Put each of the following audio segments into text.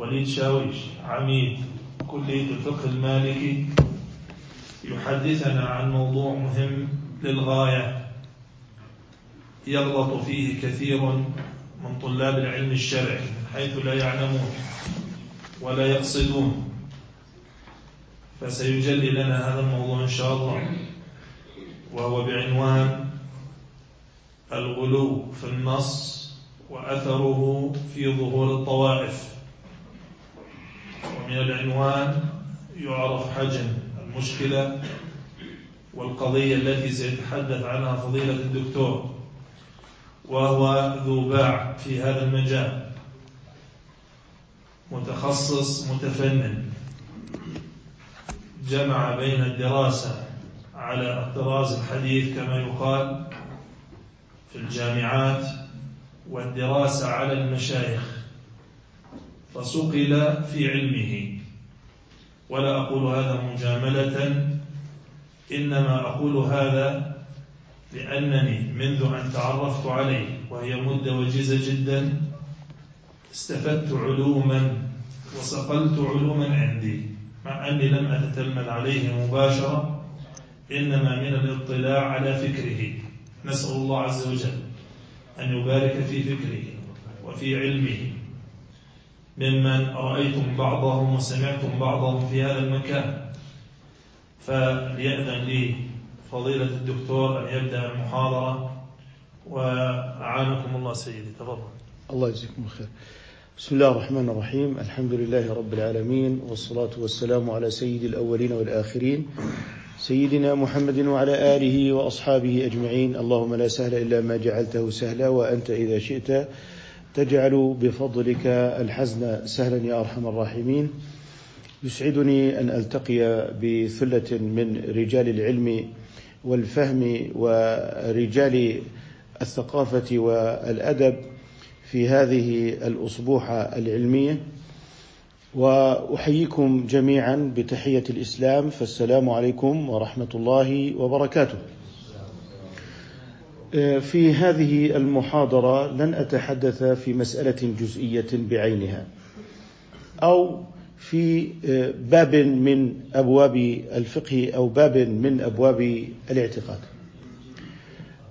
وليد شاويش عميد كلية الفقه المالكي يحدثنا عن موضوع مهم للغاية يغلط فيه كثير من طلاب العلم الشرعي حيث لا يعلمون ولا يقصدون. فسيجلي لنا هذا الموضوع إن شاء الله وهو بعنوان الغلو في النص وأثره في ظهور الطوائف. ومن العنوان يعرف حجم المشكلة والقضية التي سيتحدث عنها فضيلة الدكتور وهو ذو باع في هذا المجال. متخصص متفنن. جمع بين الدراسة على الطراز الحديث كما يقال في الجامعات والدراسة على المشايخ. فصقل في علمه. ولا أقول هذا مجاملة إنما أقول هذا لأنني منذ أن تعرفت عليه وهي مدة وجيزة جدا استفدت علوما وصقلت علوما عندي مع أني لم أتتلمذ عليه مباشرة إنما من الاطلاع على فكره. نسأل الله عز وجل أن يبارك في فكره وفي علمه. ممن رأيتم بعضهم وسمعتم بعضهم في هذا المكان. فليأذن لي فضيلة الدكتور أن يبدأ المحاضرة. وأعانكم الله سيدي. تفضل. الله يجزيكم الخير. بسم الله الرحمن الرحيم. الحمد لله رب العالمين والصلاة والسلام على سيد الأولين والآخرين سيدنا محمد وعلى آله وأصحابه أجمعين. اللهم لا سهل إلا ما جعلته سهلا وأنت إذا شئت تجعل بفضلك الحزن سهلا يا أرحم الراحمين. يسعدني أن ألتقي بثلة من رجال العلم والفهم ورجال الثقافة والأدب في هذه الأسبوحة العلمية وأحييكم جميعا بتحية الإسلام فالسلام عليكم ورحمة الله وبركاته. في هذه المحاضرة لن أتحدث في مسألة جزئية بعينها أو في باب من أبواب الفقه أو باب من أبواب الاعتقاد.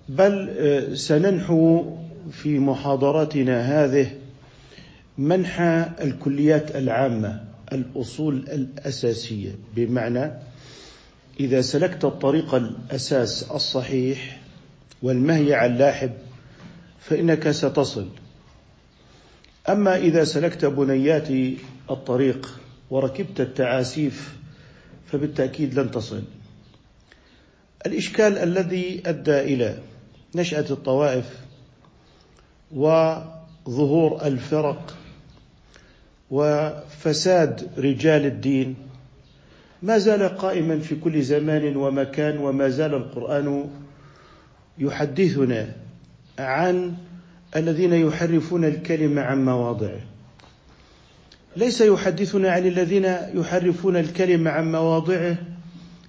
بل سننحو في محاضراتنا هذه منحى الكليات العامة الأصول الأساسية. بمعنى إذا سلكت الطريق الأساس الصحيح والمهيع اللاحب فإنك ستصل. أما إذا سلكت بنيات الطريق وركبت التعاسيف فبالتأكيد لن تصل. الإشكال الذي أدى إلى نشأة الطوائف وظهور الفرق وفساد رجال الدين ما زال قائما في كل زمان ومكان وما زال القرآن يحدثنا عن الذين يحرفون الكلمة عن مواضعه. ليس يحدثنا عن الذين يحرفون الكلمة عن مواضعه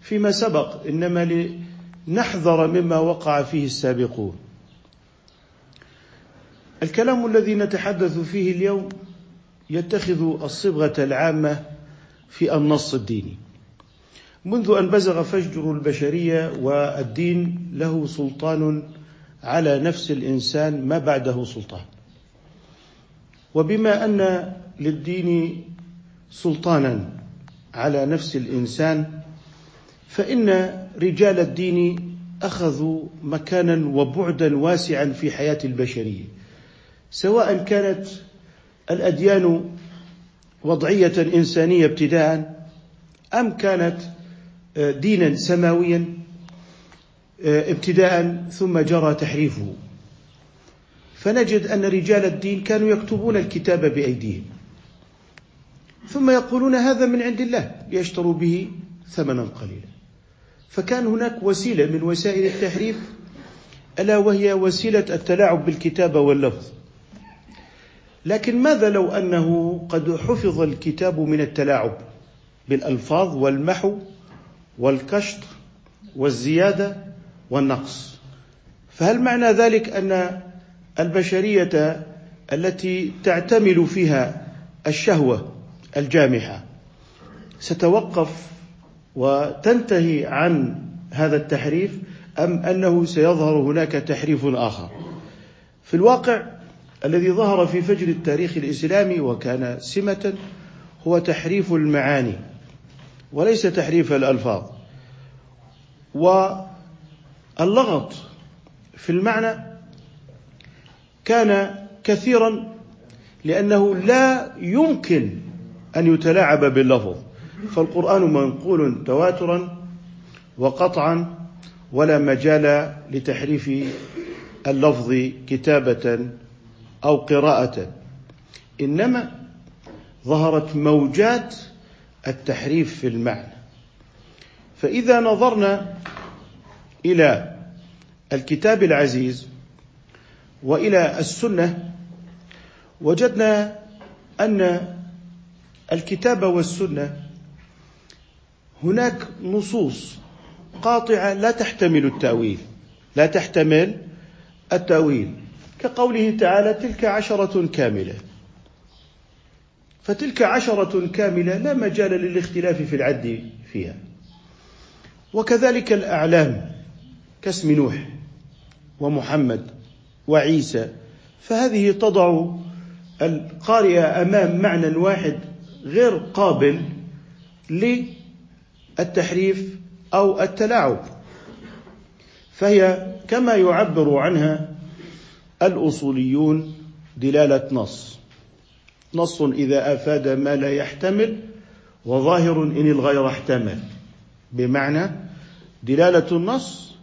فيما سبق إنما لنحذر مما وقع فيه السابقون. الكلام الذي نتحدث فيه اليوم يتخذ الصبغة العامة في النص الديني. منذ أن بزغ فجر البشرية والدين له سلطان على نفس الإنسان ما بعده سلطان. وبما أن للدين سلطانا على نفس الإنسان فإن رجال الدين أخذوا مكانا وبعدا واسعا في حياة البشرية سواء كانت الأديان وضعية إنسانية ابتداء أم كانت دينا سماويا ابتداء ثم جرى تحريفه. فنجد أن رجال الدين كانوا يكتبون الكتاب بأيديهم. ثم يقولون هذا من عند الله ليشتروا به ثمنا قليلا. فكان هناك وسيلة من وسائل التحريف ألا وهي وسيلة التلاعب بالكتابة واللفظ. لكن ماذا لو أنه قد حفظ الكتاب من التلاعب بالألفاظ والمحو والكشط والزيادة والنقص. فهل معنى ذلك أن البشرية التي تعتمل فيها الشهوة الجامحة ستوقف وتنتهي عن هذا التحريف أم أنه سيظهر هناك تحريف آخر؟ في الواقع الذي ظهر في فجر التاريخ الإسلامي وكان سمة هو تحريف المعاني. وليس تحريف الألفاظ. واللغط في المعنى كان كثيرا لأنه لا يمكن أن يتلاعب باللفظ. فالقرآن منقول تواترا وقطعا ولا مجال لتحريف اللفظ كتابة أو قراءة. إنما ظهرت موجات التحريف في المعنى. فإذا نظرنا إلى الكتاب العزيز وإلى السنة وجدنا أن الكتاب والسنة هناك نصوص قاطعة لا تحتمل التأويل لا تحتمل التأويل. كقوله تعالى تلك عشرة كاملة. فتلك عشرة كاملة لا مجال للاختلاف في العد فيها. وكذلك الأعلام كاسم نوح ومحمد وعيسى فهذه تضع القارئ أمام معنى واحد غير قابل للتحريف أو التلاعب فهي كما يعبر عنها الأصوليون دلالة نص. نص إذا أفاد ما لا يحتمل وظاهر إن الغير احتمل. بمعنى دلالة النص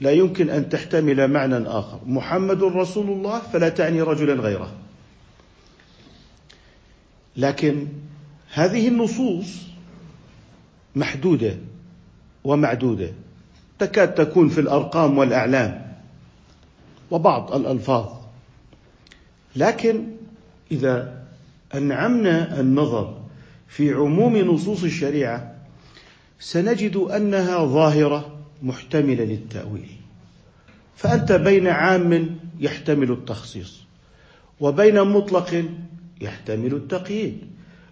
لا يمكن أن تحتمل معنى آخر. محمد رسول الله فلا تعني رجلا غيره. لكن هذه النصوص محدودة ومعدودة. تكاد تكون في الأرقام والأعلام وبعض الألفاظ. لكن إذا أنعمنا النظر في عموم نصوص الشريعة سنجد أنها ظاهرة محتملة للتأويل. فأنت بين عام يحتمل التخصيص وبين مطلق يحتمل التقييد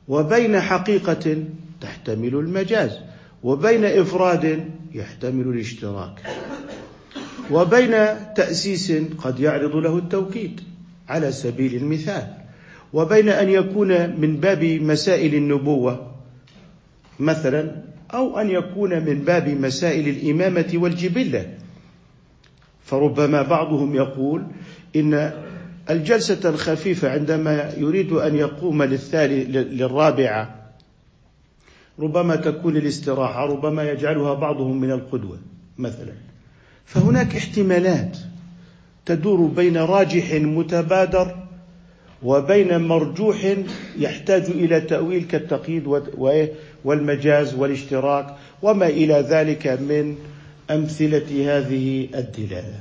وبين حقيقة تحتمل المجاز وبين إفراد يحتمل الاشتراك وبين تأسيس قد يعرض له التوكيد على سبيل المثال. وبين أن يكون من باب مسائل النبوة مثلا أو أن يكون من باب مسائل الإمامة والجبلة. فربما بعضهم يقول إن الجلسة الخفيفة عندما يريد أن يقوم للثالث للرابعة ربما تكون الاستراحة ربما يجعلها بعضهم من القدوة مثلا. فهناك احتمالات تدور بين راجح متبادر وبين مرجوح يحتاج إلى تأويل كالتقييد والمجاز والاشتراك وما إلى ذلك من أمثلة هذه الدلالة.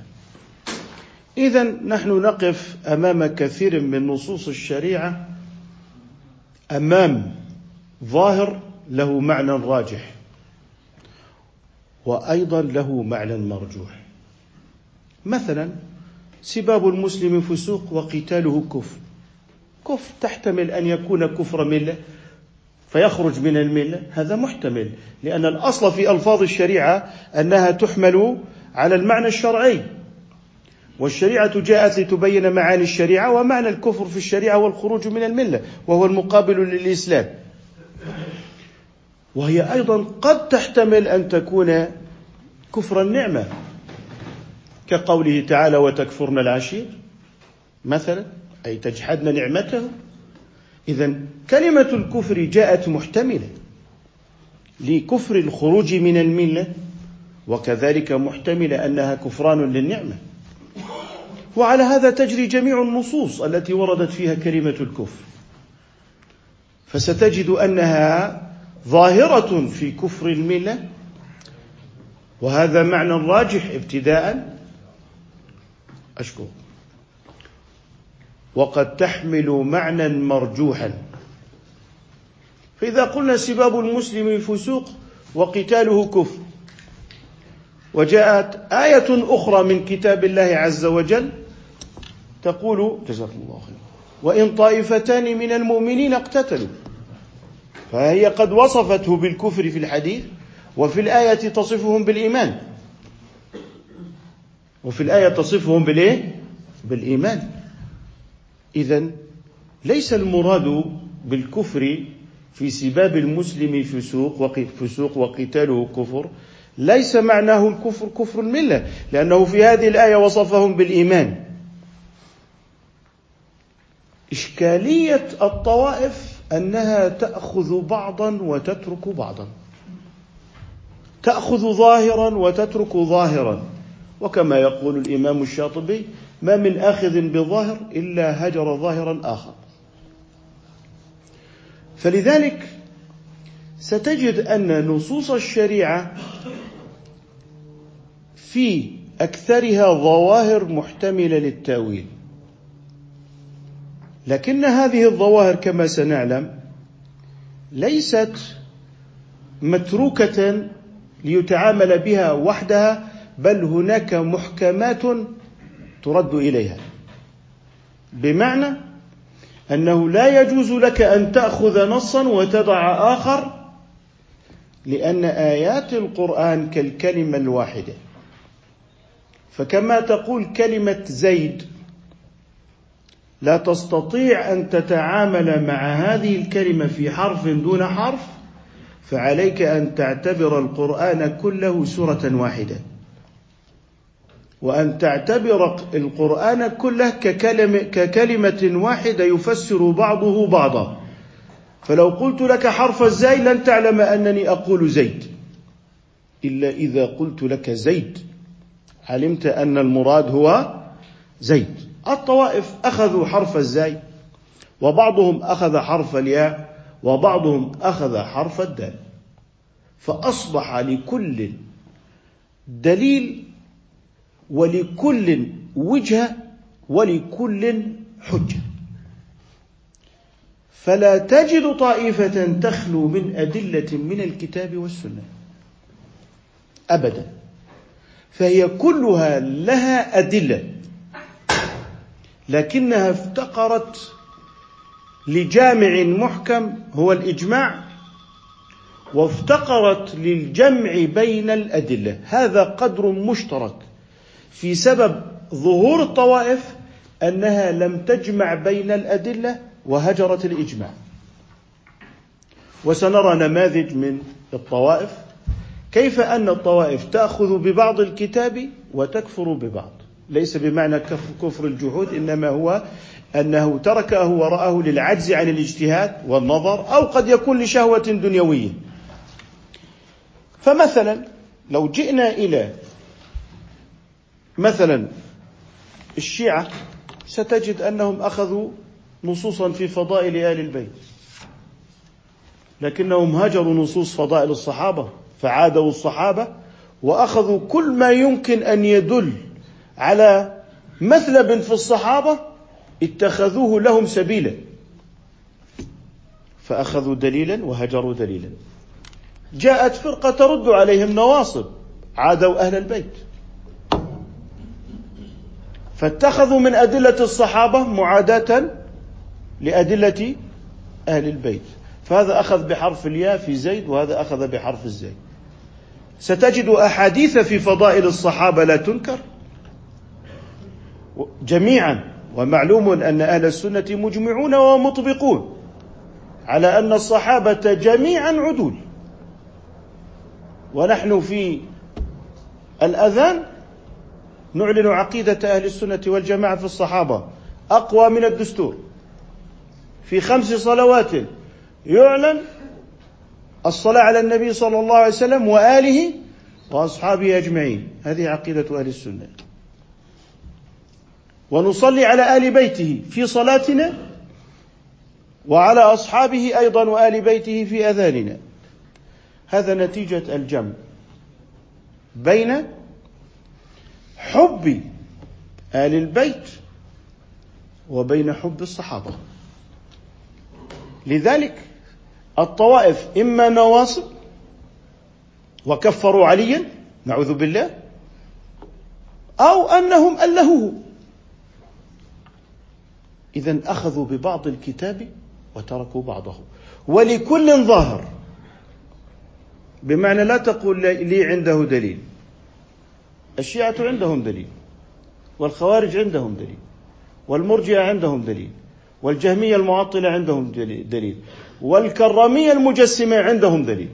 اذا نحن نقف أمام كثير من نصوص الشريعة أمام ظاهر له معنى راجح وأيضا له معنى مرجوح. مثلا سباب المسلم فسوق وقتاله كفر. كفر تحتمل أن يكون كفر مله فيخرج من المله هذا محتمل لأن الأصل في ألفاظ الشريعة أنها تحمل على المعنى الشرعي والشريعة جاءت لتبين معاني الشريعة ومعنى الكفر في الشريعة والخروج من الملة وهو المقابل للإسلام. وهي أيضا قد تحتمل أن تكون كفر النعمة كقوله تعالى وتكفرن العشير مثلا. أي تجحدن نعمته. إذا كلمة الكفر جاءت محتملة لكفر الخروج من الملة وكذلك محتملة أنها كفران للنعمة. وعلى هذا تجري جميع النصوص التي وردت فيها كلمة الكفر. فستجد أنها ظاهرة في كفر الملة وهذا معنى راجح ابتداء. أشكر وقد تحمل معنى مرجوحا. فإذا قلنا سباب المسلم فسوق وقتاله كفر وجاءت آية أخرى من كتاب الله عز وجل تقول جزاكم الله خير وإن طائفتان من المؤمنين اقتتلوا فهي قد وصفته بالكفر في الحديث وفي الآية تصفهم بالإيمان. وفي الآية تصفهم بالإيه؟ بالإيمان. إذا ليس المراد بالكفر في سباب المسلم فسوق فسوق وقتاله كفر ليس معناه الكفر كفر الملة لأنه في هذه الآية وصفهم بالإيمان. إشكالية الطوائف أنها تأخذ بعضا وتترك بعضا. تأخذ ظاهرا وتترك ظاهرا. وكما يقول الإمام الشاطبي ما من آخذ بظاهر إلا هجر ظاهرا آخر. فلذلك ستجد أن نصوص الشريعة في أكثرها ظواهر محتملة للتأويل. لكن هذه الظواهر كما سنعلم ليست متروكة ليتعامل بها وحدها بل هناك محكمات ترد إليها. بمعنى أنه لا يجوز لك أن تأخذ نصا وتضع آخر لأن آيات القرآن كالكلمة الواحدة. فكما تقول كلمة زيد لا تستطيع أن تتعامل مع هذه الكلمة في حرف دون حرف فعليك أن تعتبر القرآن كله سورة واحدة. وأن تعتبر القرآن كله ككلمة, ككلمة واحدة يفسر بعضه بعضا. فلو قلت لك حرف الزاي لن تعلم أنني أقول زيد. إلا إذا قلت لك زيد. علمت أن المراد هو زيد. الطوائف أخذوا حرف الزاي وبعضهم أخذ حرف الياء وبعضهم أخذ حرف الدال. فأصبح لكل دليل ولكل وجهه ولكل حجة. فلا تجد طائفة تخلو من أدلة من الكتاب والسنة. ابدا. فهي كلها لها أدلة. لكنها افتقرت لجامع محكم هو الإجماع وافتقرت للجمع بين الأدلة. هذا قدر مشترك. في سبب ظهور الطوائف أنها لم تجمع بين الأدلة وهجرت الإجماع. وسنرى نماذج من الطوائف. كيف أن الطوائف تأخذ ببعض الكتاب وتكفر ببعض؟ ليس بمعنى كفر الجحود إنما هو أنه تركه وراءه للعجز عن الاجتهاد والنظر أو قد يكون لشهوة دنيوية. فمثلا لو جئنا إلى مثلا الشيعة ستجد أنهم أخذوا نصوصا في فضائل آل البيت لكنهم هجروا نصوص فضائل الصحابة فعادوا الصحابة وأخذوا كل ما يمكن أن يدل على مثلب في الصحابة اتخذوه لهم سبيلا. فأخذوا دليلا وهجروا دليلا. جاءت فرقة ترد عليهم نواصب عادوا أهل البيت. فاتخذوا من أدلة الصحابة معاداة لأدلة أهل البيت. فهذا أخذ بحرف الياء في زيد وهذا أخذ بحرف الزيد ستجد أحاديث في فضائل الصحابة لا تنكر. جميعا ومعلوم أن أهل السنة مجمعون ومطبقون على أن الصحابة جميعا عدول. ونحن في الأذان نعلن عقيدة أهل السنة والجماعة في الصحابة. أقوى من الدستور. في خمس صلوات يعلن الصلاة على النبي صلى الله عليه وسلم وآله وأصحابه أجمعين. هذه عقيدة أهل السنة. ونصلي على آل بيته في صلاتنا وعلى أصحابه أيضا وآل بيته في أذاننا. هذا نتيجة الجمع بين حب آل البيت وبين حب الصحابة. لذلك الطوائف إما نواصب وكفروا عليا نعوذ بالله أو أنهم ألهوه. إذا أخذوا ببعض الكتاب وتركوا بعضه. ولكل ظاهر بمعنى لا تقول لي عنده دليل. الشيعة عندهم دليل والخوارج عندهم دليل والمرجئة عندهم دليل والجهمية المعطلة عندهم دليل والكرامية المجسمة عندهم دليل.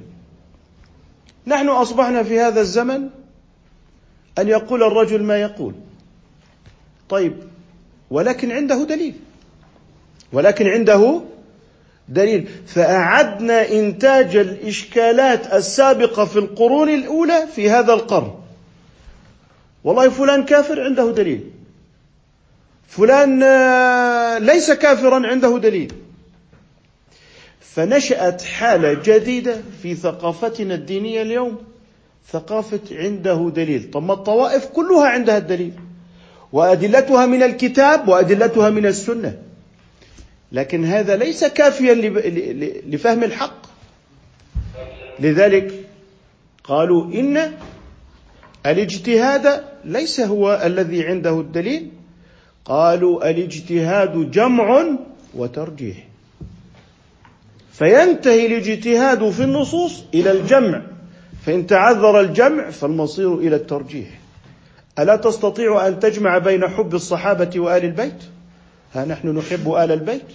نحن أصبحنا في هذا الزمن أن يقول الرجل ما يقول. طيب ولكن عنده دليل ولكن عنده دليل. فأعدنا إنتاج الإشكالات السابقة في القرون الأولى في هذا القرن. والله فلان كافر عنده دليل. فلان آه، ليس كافرا عنده دليل. فنشأت حالة جديدة في ثقافتنا الدينية اليوم. ثقافة عنده دليل. طب ما الطوائف كلها عندها الدليل. وأدلتها من الكتاب وأدلتها من السنة. لكن هذا ليس كافيا لفهم الحق. لذلك قالوا إن الاجتهاد ليس هو الذي عنده الدليل. قالوا الاجتهاد جمع وترجيح. فينتهي الاجتهاد في النصوص إلى الجمع. فإن تعذر الجمع فالمصير إلى الترجيح. ألا تستطيع أن تجمع بين حب الصحابة وآل البيت؟ ها نحن نحب آل البيت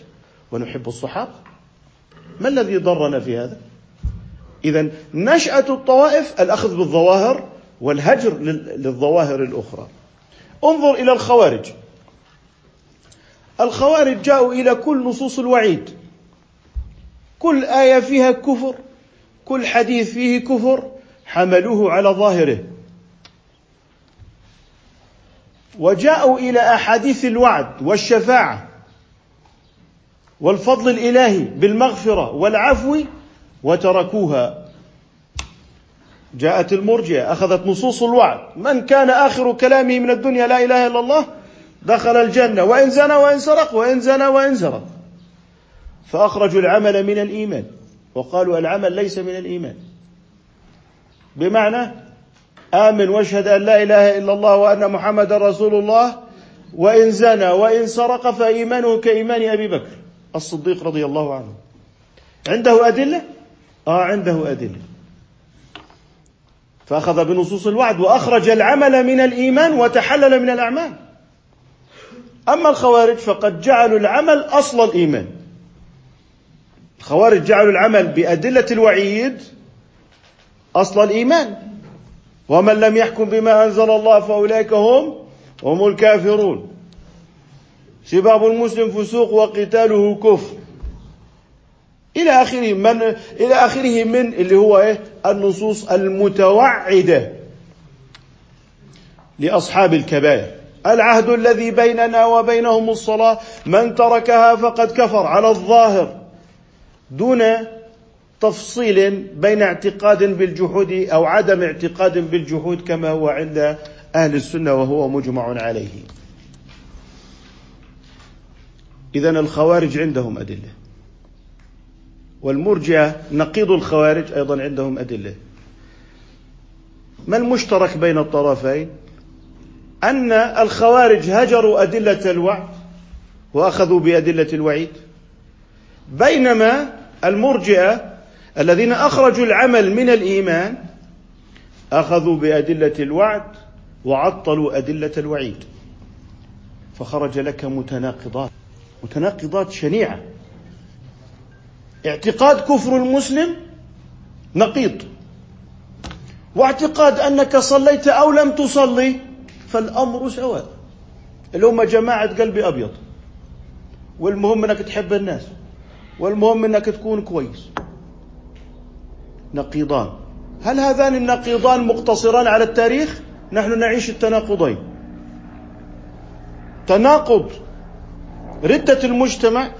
ونحب الصحابة. ما الذي ضرنا في هذا؟ اذا نشأة الطوائف الأخذ بالظواهر والهجر للظواهر الأخرى. انظر إلى الخوارج. الخوارج جاءوا إلى كل نصوص الوعيد. كل آية فيها كفر كل حديث فيه كفر حملوه على ظاهره. وجاءوا إلى أحاديث الوعد والشفاعة والفضل الإلهي بالمغفرة والعفو وتركوها. جاءت المرجئة أخذت نصوص الوعد. من كان آخر كلامه من الدنيا لا إله إلا الله دخل الجنة. وإن زنى وإن سرق وإن زنى وإن سرق فأخرجوا العمل من الإيمان. وقالوا العمل ليس من الإيمان. بمعنى آمن واشهد أن لا إله إلا الله وأن محمد رسول الله. وإن زنى وإن سرق فإيمانه كإيمان أبي بكر الصديق رضي الله عنه. عنده أدلة؟ آه عنده أدلة. فأخذ بنصوص الوعد وأخرج العمل من الإيمان وتحلل من الأعمال. أما الخوارج فقد جعلوا العمل أصل الإيمان. الخوارج جعلوا العمل بأدلة الوعيد أصل الإيمان. ومن لم يحكم بما أنزل الله فأولئك هم هم الكافرون. سباب المسلم فسوق وقتاله كفر. إلى آخره من إلى آخره من اللي هو إيه؟ النصوص المتوعدة لأصحاب الكبائر. العهد الذي بيننا وبينهم الصلاة من تركها فقد كفر على الظاهر. دون تفصيل بين اعتقاد بالجحود أو عدم اعتقاد بالجحود كما هو عند أهل السنة وهو مجمع عليه. إذا الخوارج عندهم أدلة. والمرجئة نقيض الخوارج أيضا عندهم أدلة. ما المشترك بين الطرفين؟ أن الخوارج هجروا أدلة الوعد وأخذوا بأدلة الوعيد. بينما المرجئة الذين أخرجوا العمل من الإيمان أخذوا بأدلة الوعد وعطلوا أدلة الوعيد. فخرج لك متناقضات. متناقضات شنيعة. اعتقاد كفر المسلم نقيض. واعتقاد أنك صليت أو لم تصلي فالأمر سواء. اللي هم جماعة قلبي أبيض. والمهم أنك تحب الناس. والمهم أنك تكون كويس. نقيضان. هل هذان النقيضان مقتصران على التاريخ؟ نحن نعيش التناقضين. تناقض. ردة المجتمع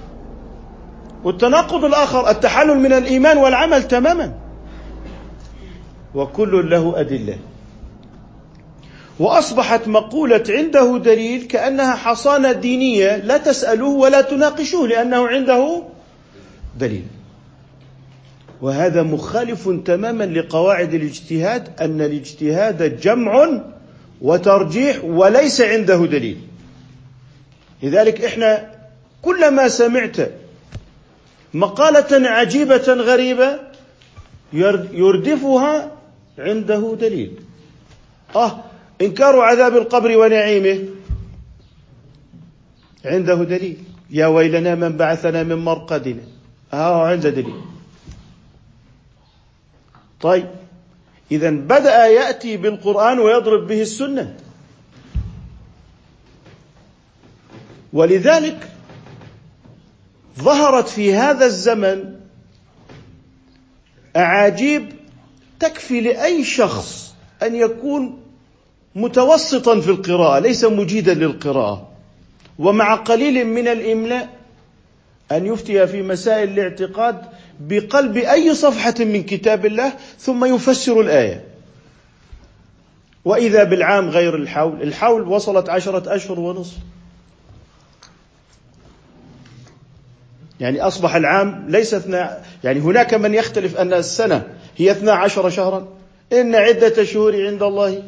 والتناقض الآخر التحلل من الإيمان والعمل تماما. وكل له أدلة. وأصبحت مقولة عنده دليل كأنها حصانة دينية لا تسألوه ولا تناقشوه لأنه عنده دليل. وهذا مخالف تماما لقواعد الاجتهاد أن الاجتهاد جمع وترجيح وليس عنده دليل. لذلك إحنا كلما سمعت مقالة عجيبة غريبة يردفها عنده دليل. آه إنكار عذاب القبر ونعيمه. عنده دليل. يا ويلنا من بعثنا من مرقدنا. آه عنده دليل. طيب إذا بدأ يأتي بالقرآن ويضرب به السنة. ولذلك ظهرت في هذا الزمن أعاجيب تكفي لأي شخص أن يكون متوسطا في القراءة ليس مجيدا للقراءة. ومع قليل من الإملاء أن يفتي في مسائل الاعتقاد بقلب أي صفحة من كتاب الله ثم يفسر الآية. وإذا بالعام غير الحول الحول وصلت عشرة أشهر ونصف. يعني أصبح العام ليس اثنى يعني هناك من يختلف أن السنة هي اثنا عشر شهرا. إن عدة شهور عند الله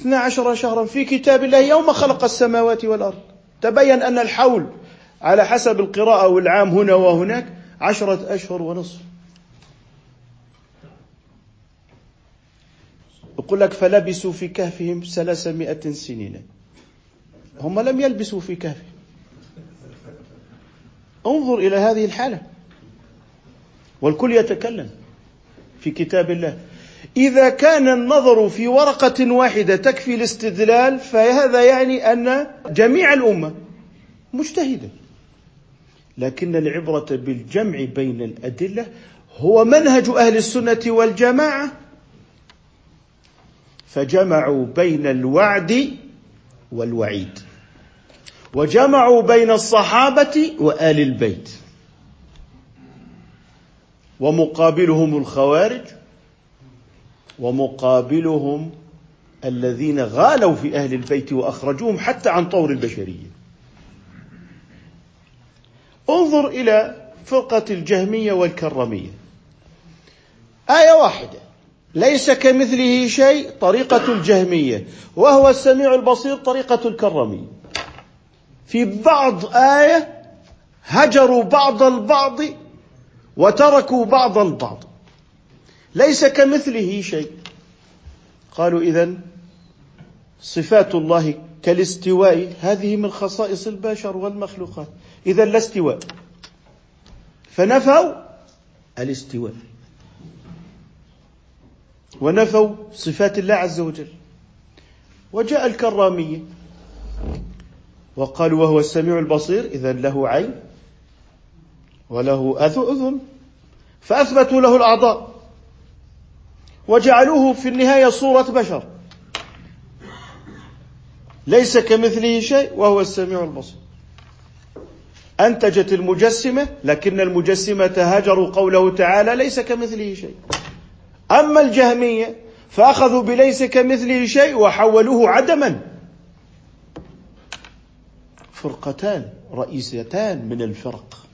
اثنا عشر شهرا في كتاب الله يوم خلق السماوات والأرض. تبين أن الحول على حسب القراءة والعام هنا وهناك عشرة أشهر ونصف. يقول لك فلبسوا في كهفهم ثلاثمائة سنين. هم لم يلبسوا في كهفهم. انظر إلى هذه الحالة. والكل يتكلم في كتاب الله. إذا كان النظر في ورقة واحدة تكفي الاستدلال فهذا يعني أن جميع الأمة مجتهدة. لكن العبرة بالجمع بين الأدلة هو منهج أهل السنة والجماعة. فجمعوا بين الوعد والوعيد. وجمعوا بين الصحابة وآل البيت. ومقابلهم الخوارج ومقابلهم الذين غالوا في أهل البيت وأخرجوهم حتى عن طور البشرية. انظر إلى فرقة الجهمية والكرمية آية واحدة. ليس كمثله شيء طريقة الجهمية وهو السميع البصير طريقة الكرمية في بعض آية هجروا بعض البعض وتركوا بعض البعض. ليس كمثله شيء. قالوا إذا صفات الله كالاستواء هذه من خصائص البشر والمخلوقات. إذا لا استواء. فنفوا الاستواء. ونفوا صفات الله عز وجل. وجاء الكرامية. وقالوا وهو السميع البصير إذا له عين وله أذن. فأثبتوا له الأعضاء. وجعلوه في النهاية صورة بشر. ليس كمثله شيء وهو السميع البصير. أنتجت المجسمة لكن المجسمة هجروا قوله تعالى ليس كمثله شيء. أما الجهمية فأخذوا بليس كمثله شيء وحولوه عدما. فرقتان رئيستان من الفرق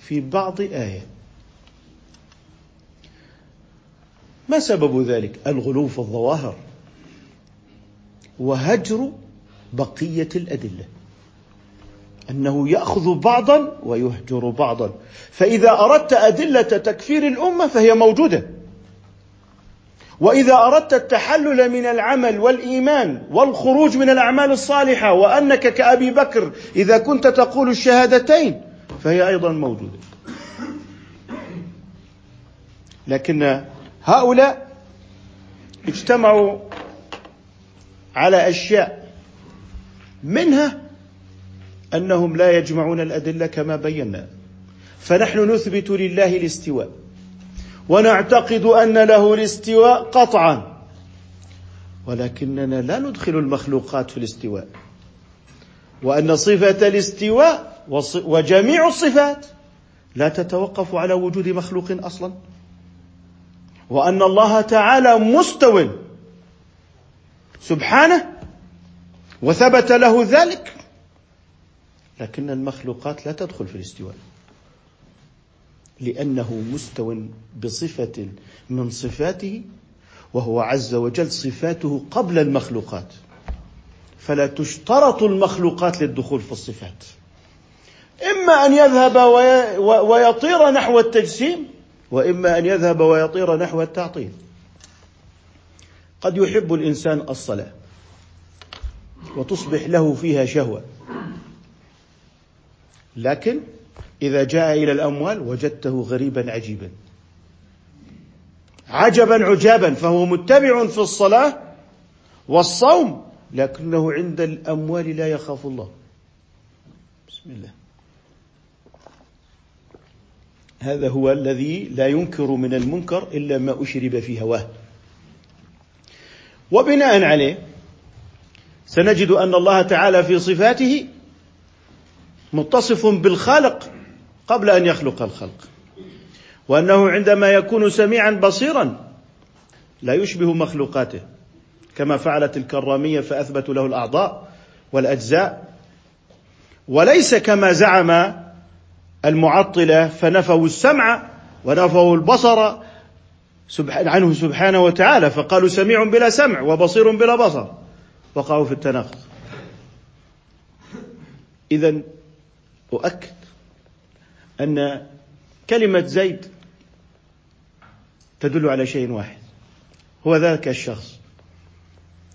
في بعض آية. ما سبب ذلك؟ الغلو في الظواهر وهجر بقية الأدلة. أنه يأخذ بعضا ويهجر بعضا. فإذا أردت أدلة تكفير الأمة فهي موجودة. وإذا أردت التحلل من العمل والإيمان والخروج من الأعمال الصالحة وأنك كأبي بكر إذا كنت تقول الشهادتين فهي أيضا موجودة. لكن هؤلاء اجتمعوا على أشياء منها أنهم لا يجمعون الأدلة كما بينا. فنحن نثبت لله الاستواء. ونعتقد أن له الاستواء قطعا. ولكننا لا ندخل المخلوقات في الاستواء. وأن صفة الاستواء وجميع الصفات لا تتوقف على وجود مخلوق أصلا. وأن الله تعالى مستو سبحانه وثبت له ذلك. لكن المخلوقات لا تدخل في الاستواء. لأنه مستو بصفة من صفاته وهو عز وجل صفاته قبل المخلوقات. فلا تشترط المخلوقات للدخول في الصفات. إما أن يذهب ويطير نحو التجسيم وإما أن يذهب ويطير نحو التعطيل. قد يحب الإنسان الصلاة وتصبح له فيها شهوة. لكن إذا جاء إلى الأموال وجدته غريبا عجيبا. عجبا عجابا فهو متبع في الصلاة والصوم لكنه عند الأموال لا يخاف الله. بسم الله. هذا هو الذي لا ينكر من المنكر إلا ما أشرب في هواه. وبناء عليه سنجد أن الله تعالى في صفاته متصف بالخالق قبل أن يخلق الخلق. وأنه عندما يكون سميعا بصيرا لا يشبه مخلوقاته كما فعلت الكرامية فأثبتوا له الأعضاء والأجزاء. وليس كما زعم المعطلة فنفوا السمع ونفوا البصر عنه سبحانه وتعالى فقالوا سميع بلا سمع وبصير بلا بصر. وقعوا في التناقض. إذا أؤكد أن كلمة زيد تدل على شيء واحد هو ذاك الشخص.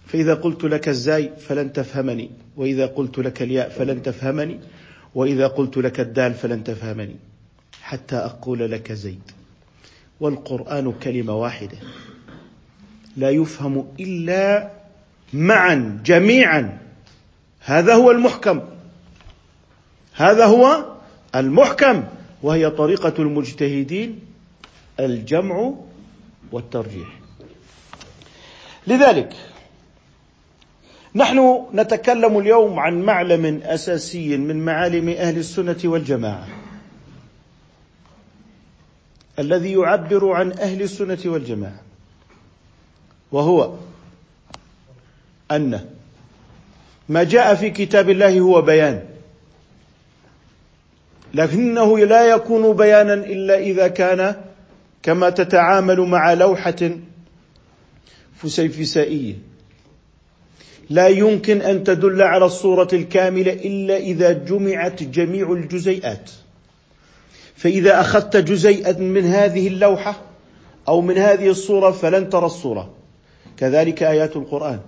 فإذا قلت لك الزاي فلن تفهمني وإذا قلت لك الياء فلن تفهمني وإذا قلت لك الدال فلن تفهمني حتى أقول لك زيد. والقرآن كلمة واحدة. لا يفهم إلا معا جميعا. هذا هو المحكم. هذا هو المحكم وهي طريقة المجتهدين الجمع والترجيح. لذلك نحن نتكلم اليوم عن معلم أساسي من معالم أهل السنة والجماعة الذي يعبر عن أهل السنة والجماعة وهو أن ما جاء في كتاب الله هو بيان. لكنه لا يكون بيانا إلا إذا كان كما تتعامل مع لوحة فسيفسائية. لا يمكن أن تدل على الصورة الكاملة إلا إذا جمعت جميع الجزيئات. فإذا أخذت جزيئا من هذه اللوحة أو من هذه الصورة فلن ترى الصورة. كذلك آيات القرآن.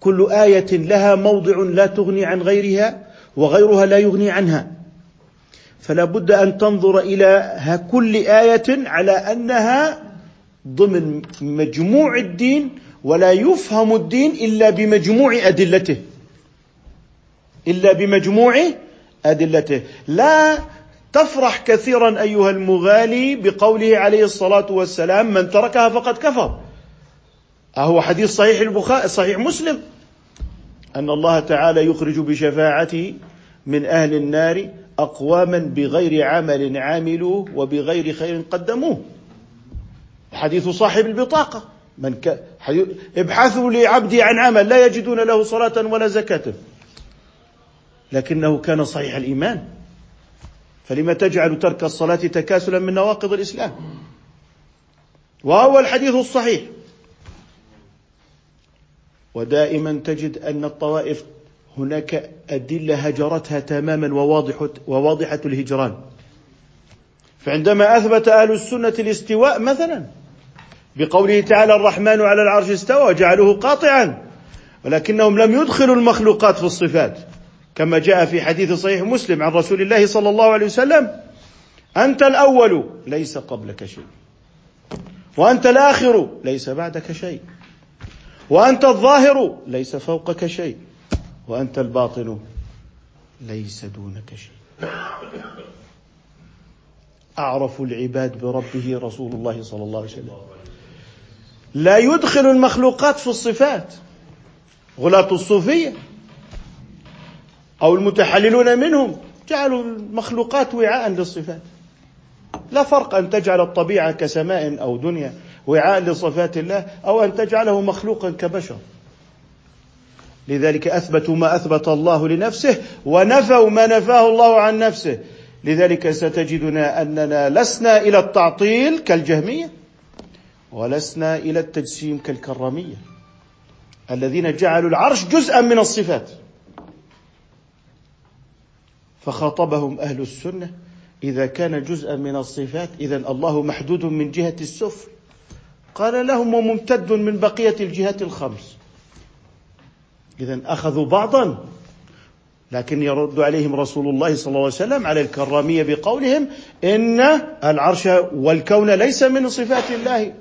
كل آية لها موضع لا تغني عن غيرها وغيرها لا يغني عنها. فلا بد أن تنظر إلى كل آية على أنها ضمن مجموع الدين ولا يفهم الدين إلا بمجموع أدلته. إلا بمجموع أدلته. لا تفرح كثيرا أيها المغالي بقوله عليه الصلاة والسلام من تركها فقد كفر. أهو حديث صحيح البخاري صحيح مسلم. أن الله تعالى يخرج بشفاعته من أهل النار أقواما بغير عمل عاملوه وبغير خير قدموه. حديث صاحب البطاقة. من ك... ابحثوا لعبدي عن عمل لا يجدون له صلاة ولا زكاة. لكنه كان صحيح الإيمان. فلما تجعل ترك الصلاة تكاسلا من نواقض الإسلام. وهو الحديث الصحيح. ودائما تجد أن الطوائف هناك أدلة هجرتها تماما وواضحة, وواضحة الهجران. فعندما أثبت أهل السنة الاستواء مثلا بقوله تعالى الرحمن على العرش استوى وجعله قاطعا ولكنهم لم يدخلوا المخلوقات في الصفات. كما جاء في حديث صحيح مسلم عن رسول الله صلى الله عليه وسلم أنت الأول ليس قبلك شيء. وأنت الآخر ليس بعدك شيء. وأنت الظاهر ليس فوقك شيء. وأنت الباطن. ليس دونك شيء. أعرف العباد بربه رسول الله صلى الله عليه وسلم. لا يدخل المخلوقات في الصفات. غلاة الصوفية. أو المتحللون منهم. جعلوا المخلوقات وعاء للصفات. لا فرق أن تجعل الطبيعة كسماء أو دنيا وعاء لصفات الله أو أن تجعله مخلوقا كبشر. لذلك أثبتوا ما أثبت الله لنفسه ونفوا ما نفاه الله عن نفسه. لذلك ستجدنا أننا لسنا إلى التعطيل كالجهمية ولسنا إلى التجسيم كالكرامية. الذين جعلوا العرش جزءا من الصفات فخاطبهم أهل السنة إذا كان جزءا من الصفات إذا الله محدود من جهة السفل. قال لهم وممتد من بقية الجهات الخمس. إذا أخذوا بعضا لكن يرد عليهم رسول الله صلى الله عليه وسلم على الكرامية بقولهم إن العرش والكون ليس من صفات الله.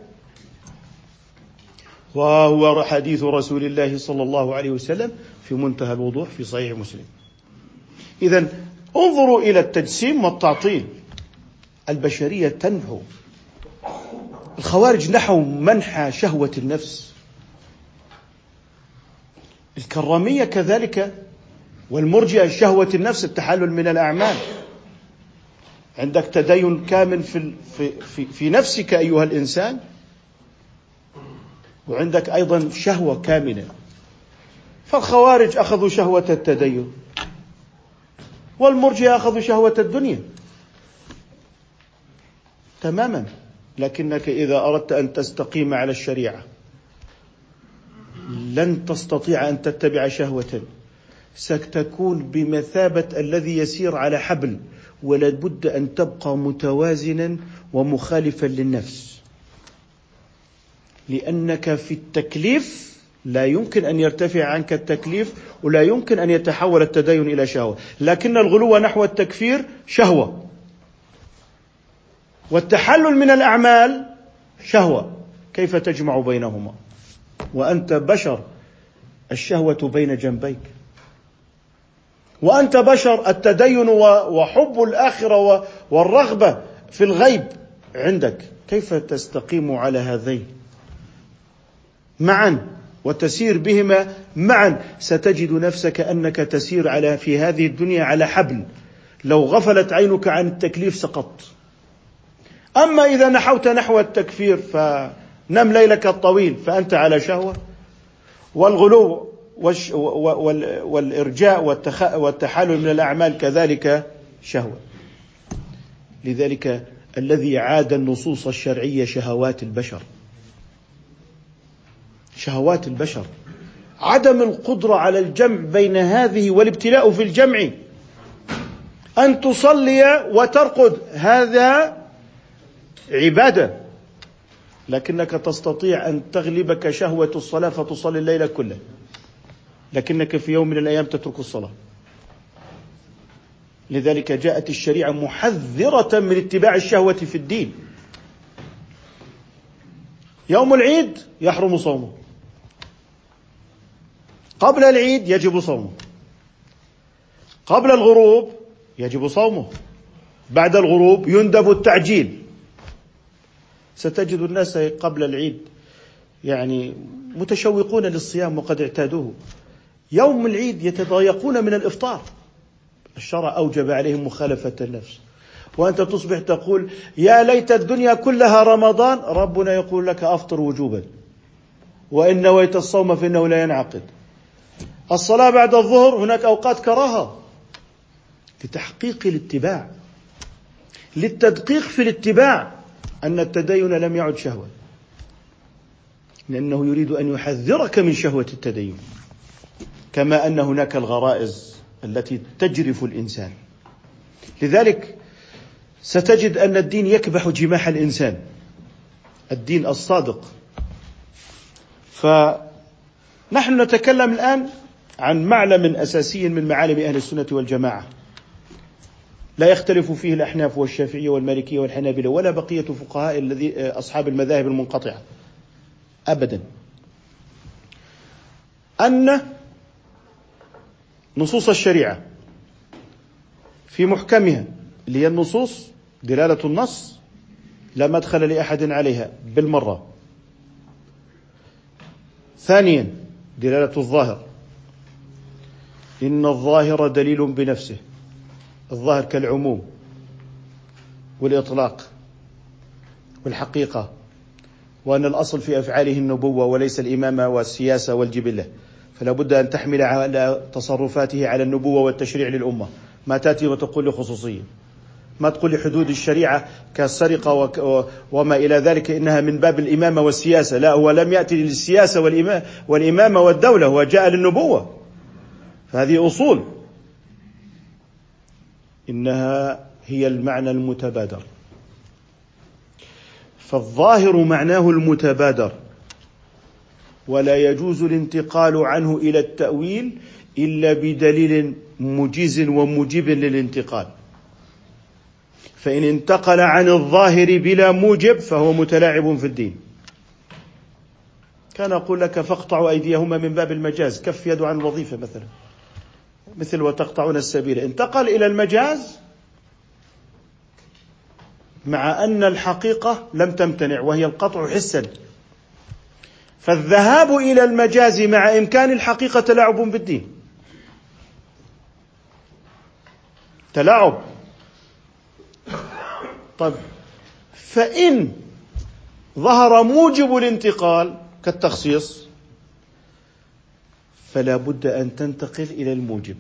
وهو حديث رسول الله صلى الله عليه وسلم في منتهى الوضوح في صحيح مسلم. إذا انظروا إلى التجسيم والتعطيل. البشرية تنحو الخوارج نحوا منحى شهوة النفس. الكرامية كذلك والمرجئة شهوة النفس التحلل من الأعمال. عندك تدين كامل في, في, في, في نفسك أيها الإنسان وعندك أيضا شهوة كاملة. فالخوارج أخذوا شهوة التدين والمرجئة أخذوا شهوة الدنيا. تماما. لكنك إذا أردت أن تستقيم على الشريعة لن تستطيع أن تتبع شهوة. ستكون بمثابة الذي يسير على حبل ولا بد أن تبقى متوازنا ومخالفا للنفس. لأنك في التكليف لا يمكن أن يرتفع عنك التكليف ولا يمكن أن يتحول التدين إلى شهوة. لكن الغلو نحو التكفير شهوة. والتحلل من الأعمال شهوة. كيف تجمع بينهما؟ وأنت بشر الشهوة بين جنبيك. وأنت بشر التدين وحب الآخرة والرغبة في الغيب عندك. كيف تستقيم على هذين؟ معا وتسير بهما معا. ستجد نفسك أنك تسير على في هذه الدنيا على حبل. لو غفلت عينك عن التكليف سقطت. أما إذا نحوت نحو التكفير فنم ليلك الطويل فأنت على شهوة. والغلو والإرجاء والتحلل من الأعمال كذلك شهوة. لذلك الذي عاد النصوص الشرعية شهوات البشر. شهوات البشر. عدم القدرة على الجمع بين هذه والابتلاء في الجمع. أن تصلي وترقد. هذا عبادة. لكنك تستطيع أن تغلبك شهوة الصلاة فتصلي الليل كله. لكنك في يوم من الأيام تترك الصلاة. لذلك جاءت الشريعة محذرة من اتباع الشهوة في الدين. يوم العيد يحرم صومه. قبل العيد يجب صومه. قبل الغروب يجب صومه. بعد الغروب يندب التعجيل. ستجد الناس قبل العيد يعني متشوقون للصيام وقد اعتادوه. يوم العيد يتضايقون من الإفطار. الشرع أوجب عليهم مخالفة النفس. وأنت تصبح تقول يا ليت الدنيا كلها رمضان ربنا يقول لك أفطر وجوبا. وإن نويت الصوم فإنه لا ينعقد. الصلاة بعد الظهر هناك أوقات كراهة. لتحقيق الاتباع. للتدقيق في الاتباع. أن التدين لم يعد شهوة. لأنه يريد أن يحذرك من شهوة التدين. كما أن هناك الغرائز التي تجرف الإنسان. لذلك ستجد أن الدين يكبح جماح الإنسان. الدين الصادق. فنحن نتكلم الآن عن معلم أساسي من معالم أهل السنة والجماعة. لا يختلف فيه الأحناف والشافعية والمالكية والحنابلة ولا بقية فقهاء الذي أصحاب المذاهب المنقطعة. ابدا. أن نصوص الشريعة في محكمها اللي هي النصوص دلالة النص لا مدخل لأحد عليها بالمرة. ثانيا دلالة الظاهر. إن الظاهر دليل بنفسه. الظاهر كالعموم والإطلاق والحقيقة وأن الأصل في أفعاله النبوة وليس الامامه والسياسة والجبلة. فلا بد أن تحمل على تصرفاته على النبوة والتشريع للأمة. ما تأتي وتقول لخصوصية ما تقول لحدود الشريعة كالسرقة وما إلى ذلك إنها من باب الإمامة والسياسة. لا هو لم يأتي للسياسة والإمامة والدولة هو جاء للنبوة. فهذه أصول. إنها هي المعنى المتبادر. فالظاهر معناه المتبادر ولا يجوز الانتقال عنه إلى التأويل إلا بدليل مجيز وموجب للانتقال. فإن انتقل عن الظاهر بلا موجب فهو متلاعب في الدين. كان أقول لك فاقطعوا أيديهما من باب المجاز كف يد عن الوظيفة مثلا. مثل وتقطعون السبيل. انتقل إلى المجاز مع أن الحقيقة لم تمتنع وهي القطع حسا. فالذهاب إلى المجاز مع إمكان الحقيقة تلاعب بالدين. تلاعب. طيب. فإن ظهر موجب الانتقال كالتخصيص فلا بد أن تنتقل إلى الموجب.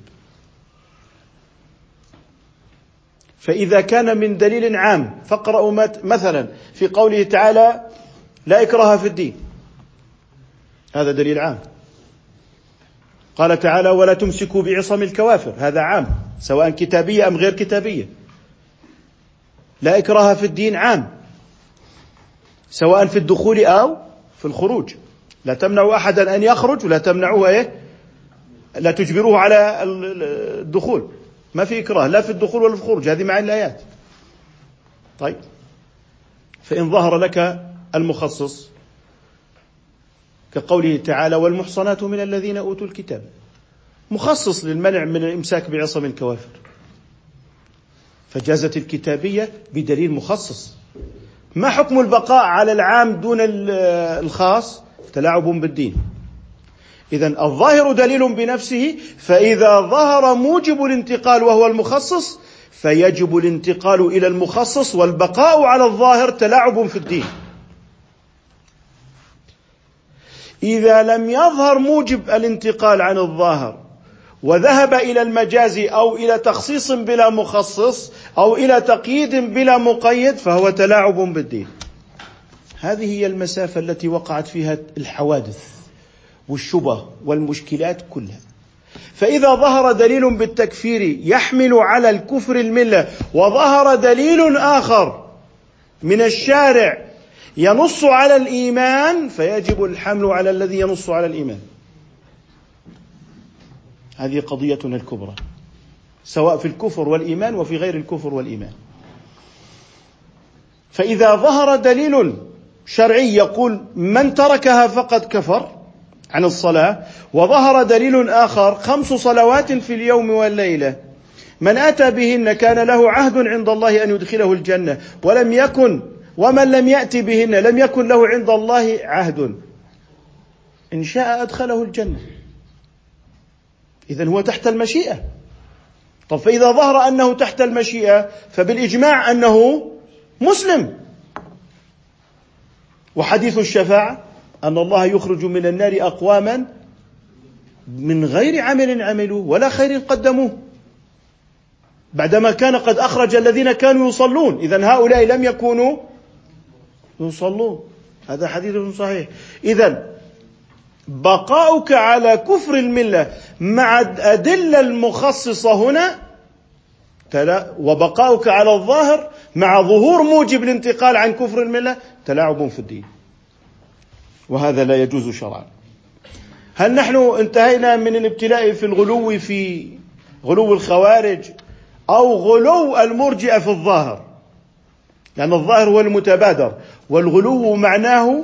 فإذا كان من دليل عام فاقرأوا مثلا في قوله تعالى لا إكراه في الدين هذا دليل عام. قال تعالى ولا تمسكوا بعصم الكوافر هذا عام سواء كتابية أم غير كتابية. لا إكراه في الدين عام سواء في الدخول أو في الخروج. لا تمنعوا احدا أن يخرج ولا تمنعوه إيه؟ لا تجبروه على الدخول. ما في إكراه لا في الدخول ولا في الخروج هذه معاني الآيات. طيب. فإن ظهر لك المخصص كقوله تعالى والمحصنات من الذين أوتوا الكتاب مخصص للمنع من الإمساك بعصم الكوافر. فجازت الكتابية بدليل مخصص. ما حكم البقاء على العام دون الخاص؟ تلاعب بالدين. اذا الظاهر دليل بنفسه فإذا ظهر موجب الانتقال وهو المخصص فيجب الانتقال إلى المخصص والبقاء على الظاهر تلاعب في الدين. إذا لم يظهر موجب الانتقال عن الظاهر وذهب إلى المجاز أو إلى تخصيص بلا مخصص أو إلى تقييد بلا مقيد فهو تلاعب بالدين. هذه هي المسافة التي وقعت فيها الحوادث. والشبه والمشكلات كلها. فإذا ظهر دليل بالتكفير يحمل على الكفر الملة وظهر دليل آخر من الشارع ينص على الإيمان فيجب الحمل على الذي ينص على الإيمان. هذه قضيتنا الكبرى سواء في الكفر والإيمان وفي غير الكفر والإيمان. فإذا ظهر دليل شرعي يقول من تركها فقد كفر عن الصلاة وظهر دليل آخر خمس صلوات في اليوم والليلة. من أتى بهن كان له عهد عند الله أن يدخله الجنة ولم يكن ومن لم يأت بهن لم يكن له عند الله عهد. إن شاء أدخله الجنة. إذا هو تحت المشيئة. طب فإذا ظهر أنه تحت المشيئة فبالإجماع أنه مسلم. وحديث الشفاعة أن الله يخرج من النار أقواما من غير عمل عملوه ولا خير قدموه. بعدما كان قد أخرج الذين كانوا يصلون. إذا هؤلاء لم يكونوا يصلون. هذا حديث صحيح. إذا بقاؤك على كفر الملة مع الأدلة المخصصة هنا وبقاؤك على الظاهر مع ظهور موجب الانتقال عن كفر الملة تلاعب في الدين. وهذا لا يجوز شرعا. هل نحن انتهينا من الابتلاء في الغلو في غلو الخوارج أو غلو المرجئة في الظاهر؟ لأن الظاهر هو المتبادر والغلو معناه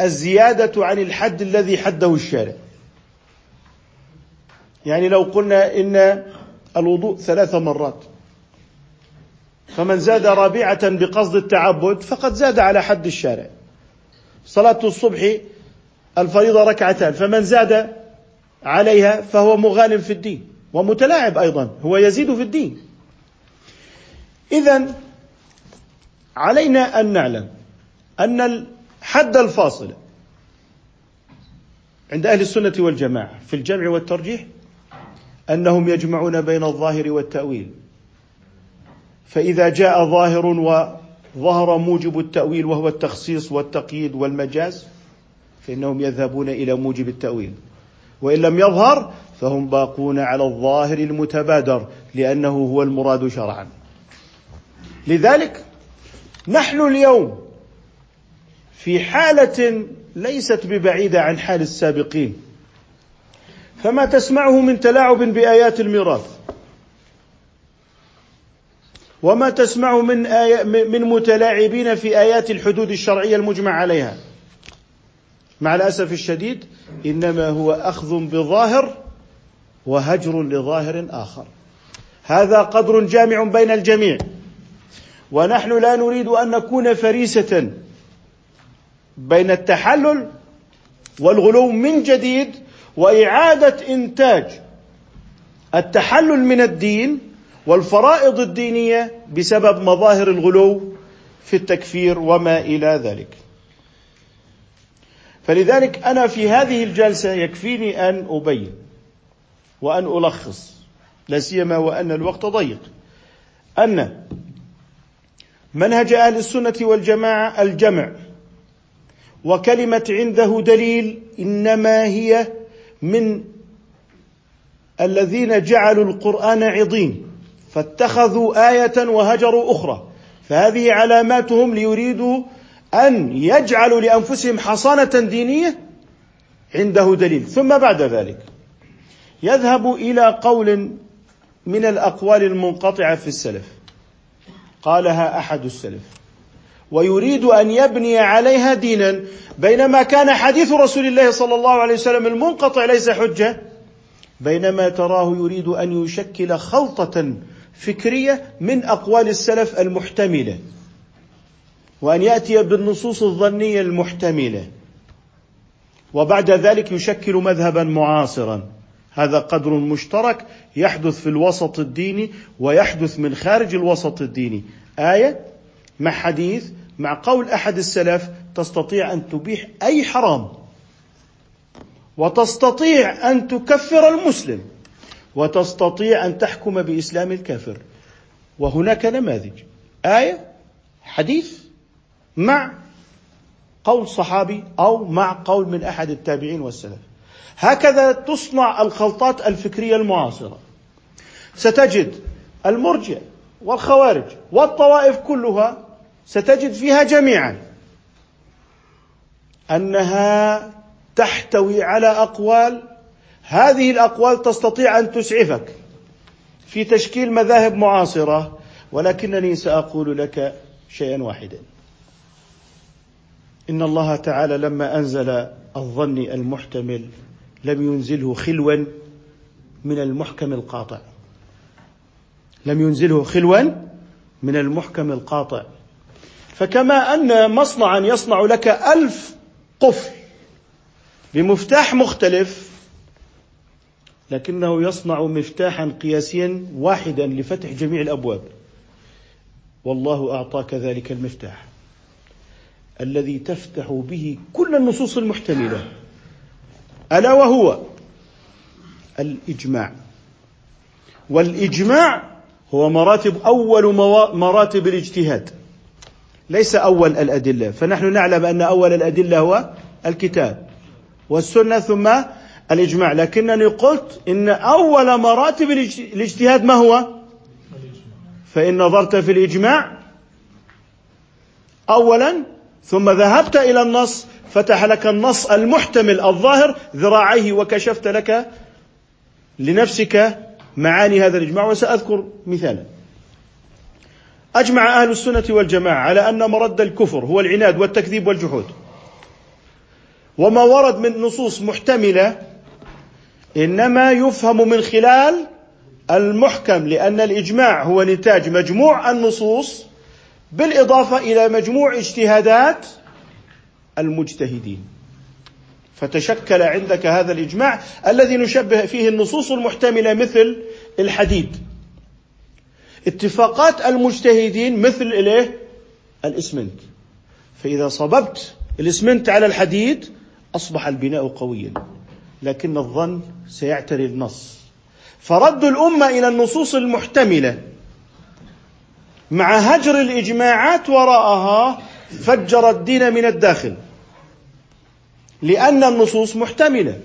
الزيادة عن الحد الذي حده الشارع. يعني لو قلنا إن الوضوء ثلاث مرات فمن زاد رابعة بقصد التعبد فقد زاد على حد الشارع. صلاة الصبح الفريضة ركعتان فمن زاد عليها فهو مغالم في الدين ومتلاعب أيضا هو يزيد في الدين. إذا علينا أن نعلم أن الحد الفاصل عند أهل السنة والجماعة في الجمع والترجيح أنهم يجمعون بين الظاهر والتأويل. فإذا جاء ظاهر وظهر موجب التأويل وهو التخصيص والتقييد والمجاز فإنهم يذهبون إلى موجب التأويل. وإن لم يظهر فهم باقون على الظاهر المتبادر لأنه هو المراد شرعا. لذلك نحن اليوم في حالة ليست ببعيدة عن حال السابقين. فما تسمعه من تلاعب بآيات الميراث؟ وما تسمعه من آي من متلاعبين في آيات الحدود الشرعية المجمع عليها. مع الأسف الشديد إنما هو أخذ بظاهر وهجر لظاهر آخر. هذا قدر جامع بين الجميع. ونحن لا نريد أن نكون فريسة بين التحلل والغلو من جديد وإعادة إنتاج التحلل من الدين والفرائض الدينية بسبب مظاهر الغلو في التكفير وما إلى ذلك. فلذلك أنا في هذه الجلسة يكفيني أن أبين وأن ألخص لا سيما وأن الوقت ضيق أن منهج أهل السنة والجماعة الجمع وكلمة عنده دليل إنما هي من الذين جعلوا القرآن عضين فاتخذوا آية وهجروا أخرى. فهذه علاماتهم ليريدوا أن يجعلوا لأنفسهم حصانة دينية عنده دليل. ثم بعد ذلك يذهب إلى قول من الأقوال المنقطعة في السلف. قالها أحد السلف ويريد أن يبني عليها دينا بينما كان حديث رسول الله صلى الله عليه وسلم المنقطع ليس حجة بينما تراه يريد أن يشكل خلطة فكرية من أقوال السلف المحتملة وأن يأتي بالنصوص الظنية المحتملة. وبعد ذلك يشكل مذهبا معاصرا. هذا قدر مشترك يحدث في الوسط الديني ويحدث من خارج الوسط الديني. آية مع حديث مع قول أحد السلف تستطيع أن تبيح أي حرام وتستطيع أن تكفر المسلم. وتستطيع أن تحكم بإسلام الكافر. وهناك نماذج. آية حديث مع قول صحابي أو مع قول من أحد التابعين والسلف. هكذا تصنع الخلطات الفكرية المعاصرة. ستجد المرجع والخوارج والطوائف كلها ستجد فيها جميعا أنها تحتوي على أقوال هذه الأقوال تستطيع أن تسعفك في تشكيل مذاهب معاصرة ولكنني سأقول لك شيئا واحدا. إن الله تعالى لما أنزل الظن المحتمل لم ينزله خلوا من المحكم القاطع. لم ينزله خلوا من المحكم القاطع. فكما أن مصنعا يصنع لك ألف قفل بمفتاح مختلف لكنه يصنع مفتاحا قياسيا واحدا لفتح جميع الأبواب. والله أعطاك ذلك المفتاح الذي تفتح به كل النصوص المحتملة. ألا وهو الإجماع. والإجماع هو مراتب أول مراتب الاجتهاد ليس أول الأدلة. فنحن نعلم أن أول الأدلة هو الكتاب والسنة ثم الإجماع. لكنني قلت إن أول مراتب الاجتهاد ما هو؟ فإن نظرت في الإجماع اولا ثم ذهبت إلى النص فتح لك النص المحتمل الظاهر ذراعيه وكشفت لك لنفسك معاني هذا الإجماع. وسأذكر مثالا أجمع أهل السنة والجماعة على أن مرد الكفر هو العناد والتكذيب والجحود. وما ورد من نصوص محتملة إنما يفهم من خلال المحكم لأن الإجماع هو نتاج مجموع النصوص بالإضافة إلى مجموع اجتهادات المجتهدين. فتشكل عندك هذا الإجماع الذي نشبه فيه النصوص المحتملة مثل الحديد. اتفاقات المجتهدين مثل الايه الإسمنت. فإذا صببت الإسمنت على الحديد أصبح البناء قويا. لكن الظن سيعتري النص. فرد الأمة إلى النصوص المحتملة مع هجر الإجماعات وراءها فجر الدين من الداخل لأن النصوص محتملة.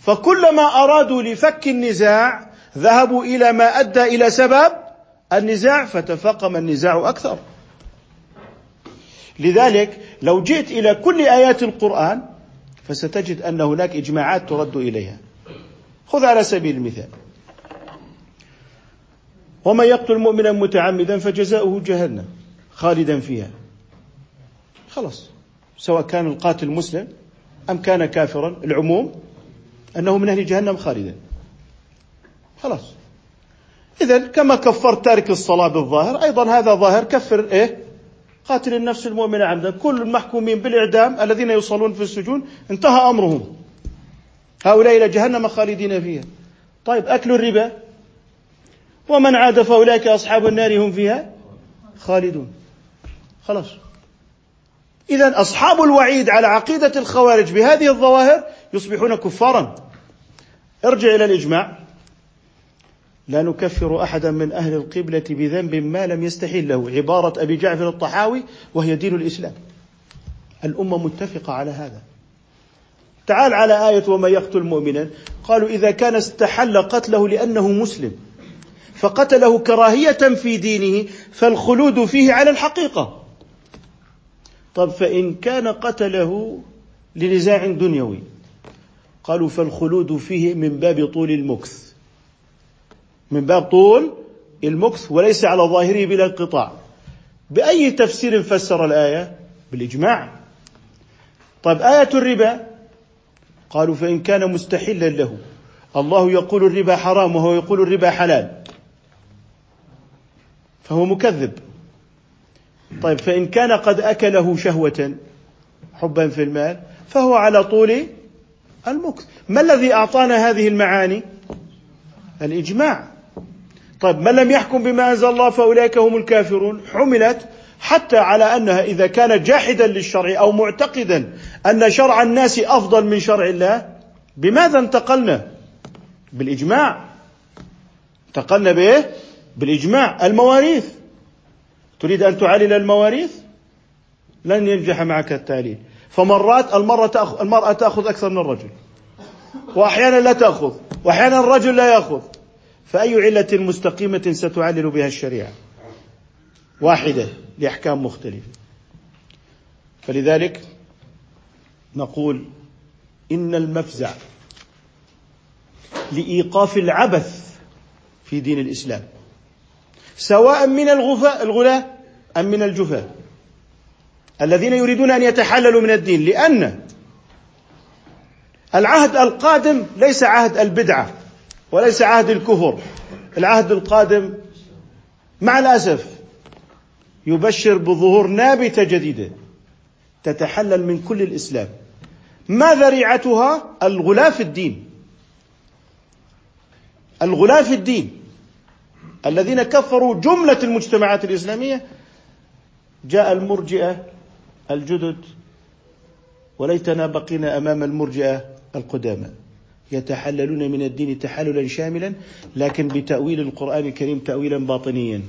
فكلما أرادوا لفك النزاع ذهبوا إلى ما أدى إلى سبب النزاع فتفاقم النزاع أكثر. لذلك لو جئت إلى كل آيات القرآن فستجد أن هناك إجماعات ترد إليها. خذ على سبيل المثال. ومن يقتل مؤمنا متعمدا فجزاؤه جهنم خالدا فيها. خلاص سواء كان القاتل مسلم أم كان كافرا العموم أنه من أهل جهنم خالدا. خلاص. اذا كما كفرت تارك الصلاة بالظاهر أيضا هذا ظاهر كفر إيه؟ قاتل النفس المؤمنة عمدا. كل المحكومين بالإعدام الذين يصلون في السجون انتهى أمرهم. هؤلاء إلى جهنم خالدين فيها. طيب أكل الربا. ومن عاد فأولئك أصحاب النار هم فيها خالدون. خلاص. إذا أصحاب الوعيد على عقيدة الخوارج بهذه الظواهر يصبحون كفارا. ارجع إلى الإجماع. لا نكفر أحدا من أهل القبلة بذنب ما لم يستحل له عبارة أبي جعفر الطحاوي وهي دين الإسلام. الأمة متفقة على هذا. تعال على آية ومن يقتل مؤمنا. قالوا إذا كان استحل قتله لأنه مسلم فقتله كراهية في دينه فالخلود فيه على الحقيقة. طب فإن كان قتله لنزاع دنيوي قالوا فالخلود فيه من باب طول المكث. من باب طول المكث وليس على ظاهره بلا انقطاع. بأي تفسير فسر الآية؟ بالإجماع. طيب آية الربا؟ قالوا فإن كان مستحلا له. الله يقول الربا حرام وهو يقول الربا حلال. فهو مكذب. طيب فإن كان قد أكله شهوة حبا في المال فهو على طول المكث. ما الذي أعطانا هذه المعاني؟ الإجماع. طيب من لم يحكم بما أنزل الله فأولئك هم الكافرون. حملت حتى على أنها إذا كان جاحدا للشرع أو معتقدا أن شرع الناس أفضل من شرع الله بماذا انتقلنا؟ بالإجماع. انتقلنا بإيه؟ بالإجماع. المواريث. تريد أن تعلل المواريث؟ لن ينجح معك التعليل. فمرات المرة تأخذ المرأة تأخذ أكثر من الرجل. وأحيانا لا تأخذ. وأحيانا الرجل لا يأخذ. فأي علة مستقيمة ستعلل بها الشريعة؟ واحدة لأحكام مختلفة. فلذلك نقول إن المفزع لإيقاف العبث في دين الإسلام سواء من الغفاء الغلاة أم من الجفاة الذين يريدون أن يتحللوا من الدين لأن العهد القادم ليس عهد البدعة. وليس عهد الكفر. العهد القادم مع الأسف يبشر بظهور نابتة جديدة تتحلل من كل الإسلام. ما ذريعتها؟ الغلاة في الدين. الغلاة في الدين. الذين كفروا جملة المجتمعات الإسلامية. جاء المرجئة الجدد وليتنا بقينا أمام المرجئة القدامى. يتحللون من الدين تحللا شاملا لكن بتأويل القرآن الكريم تأويلا باطنيا.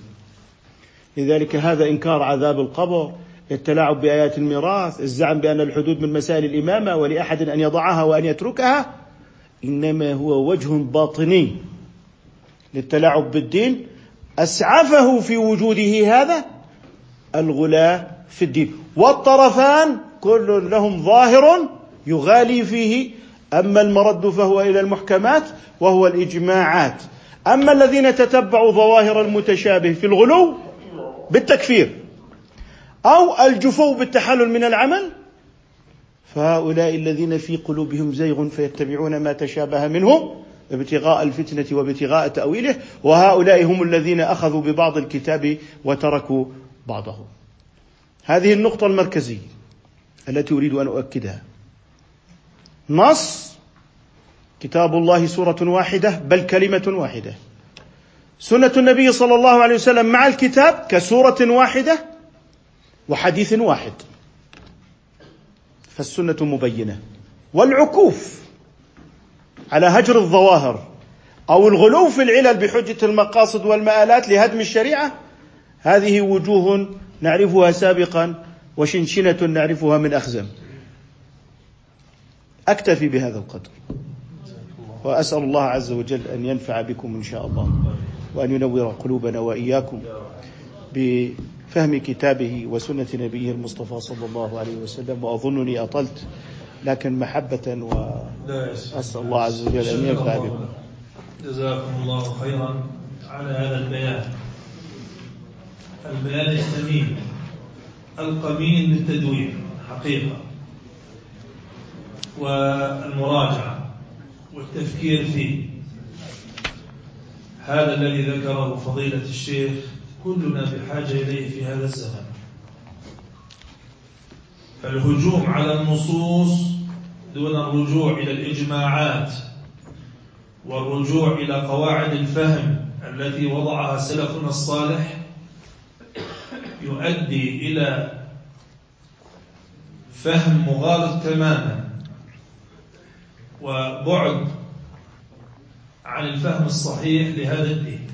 لذلك هذا إنكار عذاب القبر التلاعب بآيات الميراث الزعم بأن الحدود من مسائل الإمامة ولأحد أن يضعها وأن يتركها إنما هو وجه باطني للتلاعب بالدين. أسعفه في وجوده هذا الغلاة في الدين. والطرفان كل لهم ظاهر يغالي فيه أما المرد فهو إلى المحكمات وهو الإجماعات. أما الذين تتبعوا ظواهر المتشابه في الغلو بالتكفير أو الجفو بالتحلل من العمل فهؤلاء الذين في قلوبهم زيغ فيتبعون ما تشابه منه ابتغاء الفتنة وابتغاء تأويله وهؤلاء هم الذين أخذوا ببعض الكتاب وتركوا بعضه هذه النقطة المركزية التي أريد أن أؤكدها. نص. كتاب الله سورة واحدة بل كلمة واحدة. سنة النبي صلى الله عليه وسلم مع الكتاب كسورة واحدة وحديث واحد. فالسنة مبينة. والعكوف على هجر الظواهر أو الغلو في العلل بحجة المقاصد والمآلات لهدم الشريعة هذه وجوه نعرفها سابقا وشنشنة نعرفها من أخزم أكتفي بهذا القدر. وأسأل الله عز وجل أن ينفع بكم إن شاء الله وأن ينور قلوبنا وإياكم بفهم كتابه وسنة نبيه المصطفى صلى الله عليه وسلم. وأظنني أطلت لكن محبة وأسأل الله عز وجل أن ينفع بكم. جزاكم الله خيرا. على هذا البيان البيان الثمين القمين بالتدوين حقيقة. والمراجعة والتفكير فيه. هذا الذي ذكره فضيلة الشيخ كلنا بحاجة إليه في هذا الزمن. فالهجوم على النصوص دون الرجوع إلى الإجماعات والرجوع إلى قواعد الفهم التي وضعها سلفنا الصالح يؤدي إلى فهم مغالط تماما. وبعد عن الفهم الصحيح لهذا الدين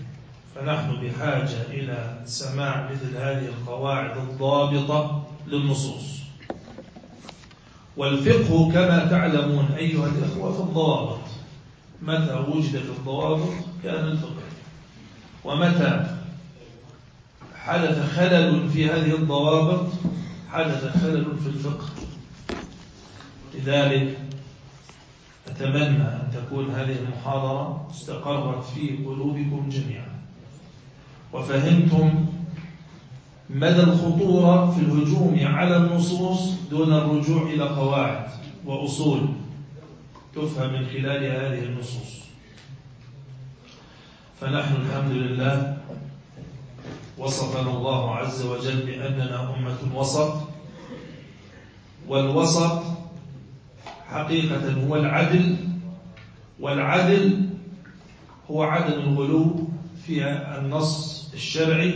فنحن بحاجة إلى سماع مثل هذه القواعد الضابطة للنصوص. والفقه كما تعلمون أيها الإخوة في الضوابط. متى وجدت الضوابط؟ كان الفقه. ومتى حدث خلل في هذه الضوابط؟ حدث خلل في الفقه. لذلك أتمنى أن تكون هذه المحاضرة استقرت في قلوبكم جميعا. وفهمتم مدى الخطورة في الهجوم على النصوص دون الرجوع إلى قواعد وأصول تفهم من خلال هذه النصوص. فنحن الحمد لله وصفنا الله عز وجل بأننا أمة وسط والوسط حقيقة هو العدل والعدل هو عدم الغلو في النص الشرعي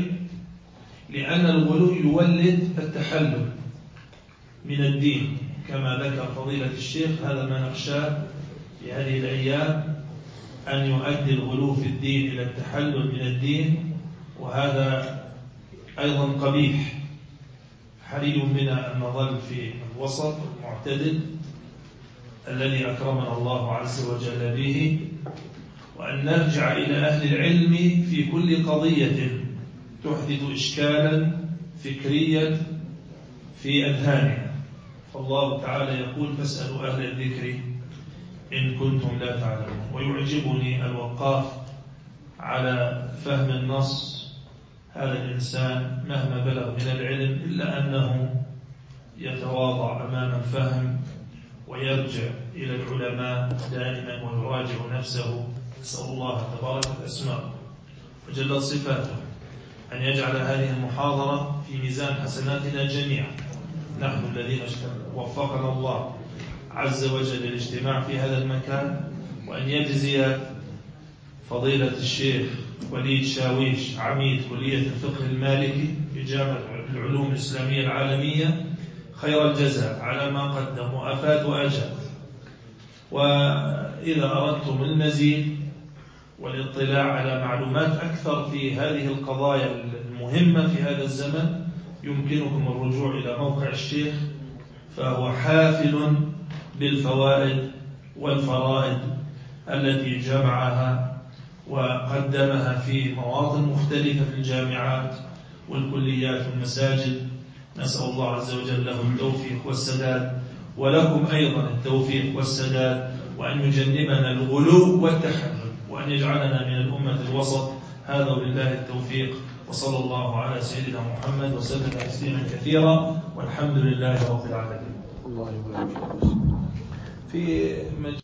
لأن الغلو يولد التحلل من الدين. كما ذكر فضيلة الشيخ هذا ما نخشاه في هذه الأيام أن يؤدي الغلو في الدين إلى التحلل من الدين وهذا أيضا قبيح. حري بنا أن نظل في الوسط المعتدل. الذي أكرمنا الله عز وجل به وأن نرجع إلى أهل العلم في كل قضية تحدث إشكالا فكريا في أذهاننا فالله تعالى يقول فاسألوا أهل الذكر إن كنتم لا تعلمون. ويعجبني الوقاف على فهم النص هذا الإنسان مهما بلغ من العلم إلا أنه يتواضع أمام الفهم ويرجع إلى العلماء دائما ويراجع نفسه. نسأل الله تبارك الأسماء وجلت صفاته أن يجعل هذه المحاضرة في ميزان حسناتنا جميعا. نحن الذين وفقنا الله عز وجل للاجتماع في هذا المكان وأن يجزي فضيلة الشيخ وليد شاويش عميد كلية الفقه المالكي في جامعة العلوم الإسلامية العالمية خير الجزاء على ما قدم وأفاد وأجاب وإذا أردتم المزيد والاطلاع على معلومات أكثر في هذه القضايا المهمة في هذا الزمن يمكنكم الرجوع إلى موقع الشيخ فهو حافل بالفوائد والفرائد التي جمعها وقدمها في مواطن مختلفة في الجامعات والكليات والمساجد. نسأل الله عز وجل له التوفيق والسداد ولكم أيضا التوفيق والسداد وأن يجنبنا الغلو والتحمل وأن يجعلنا من الأمة الوسط. هذا بالله التوفيق وصلى الله على سيدنا محمد وسلم تسليما كثيرا والحمد لله رب العالمين. الله يبارك في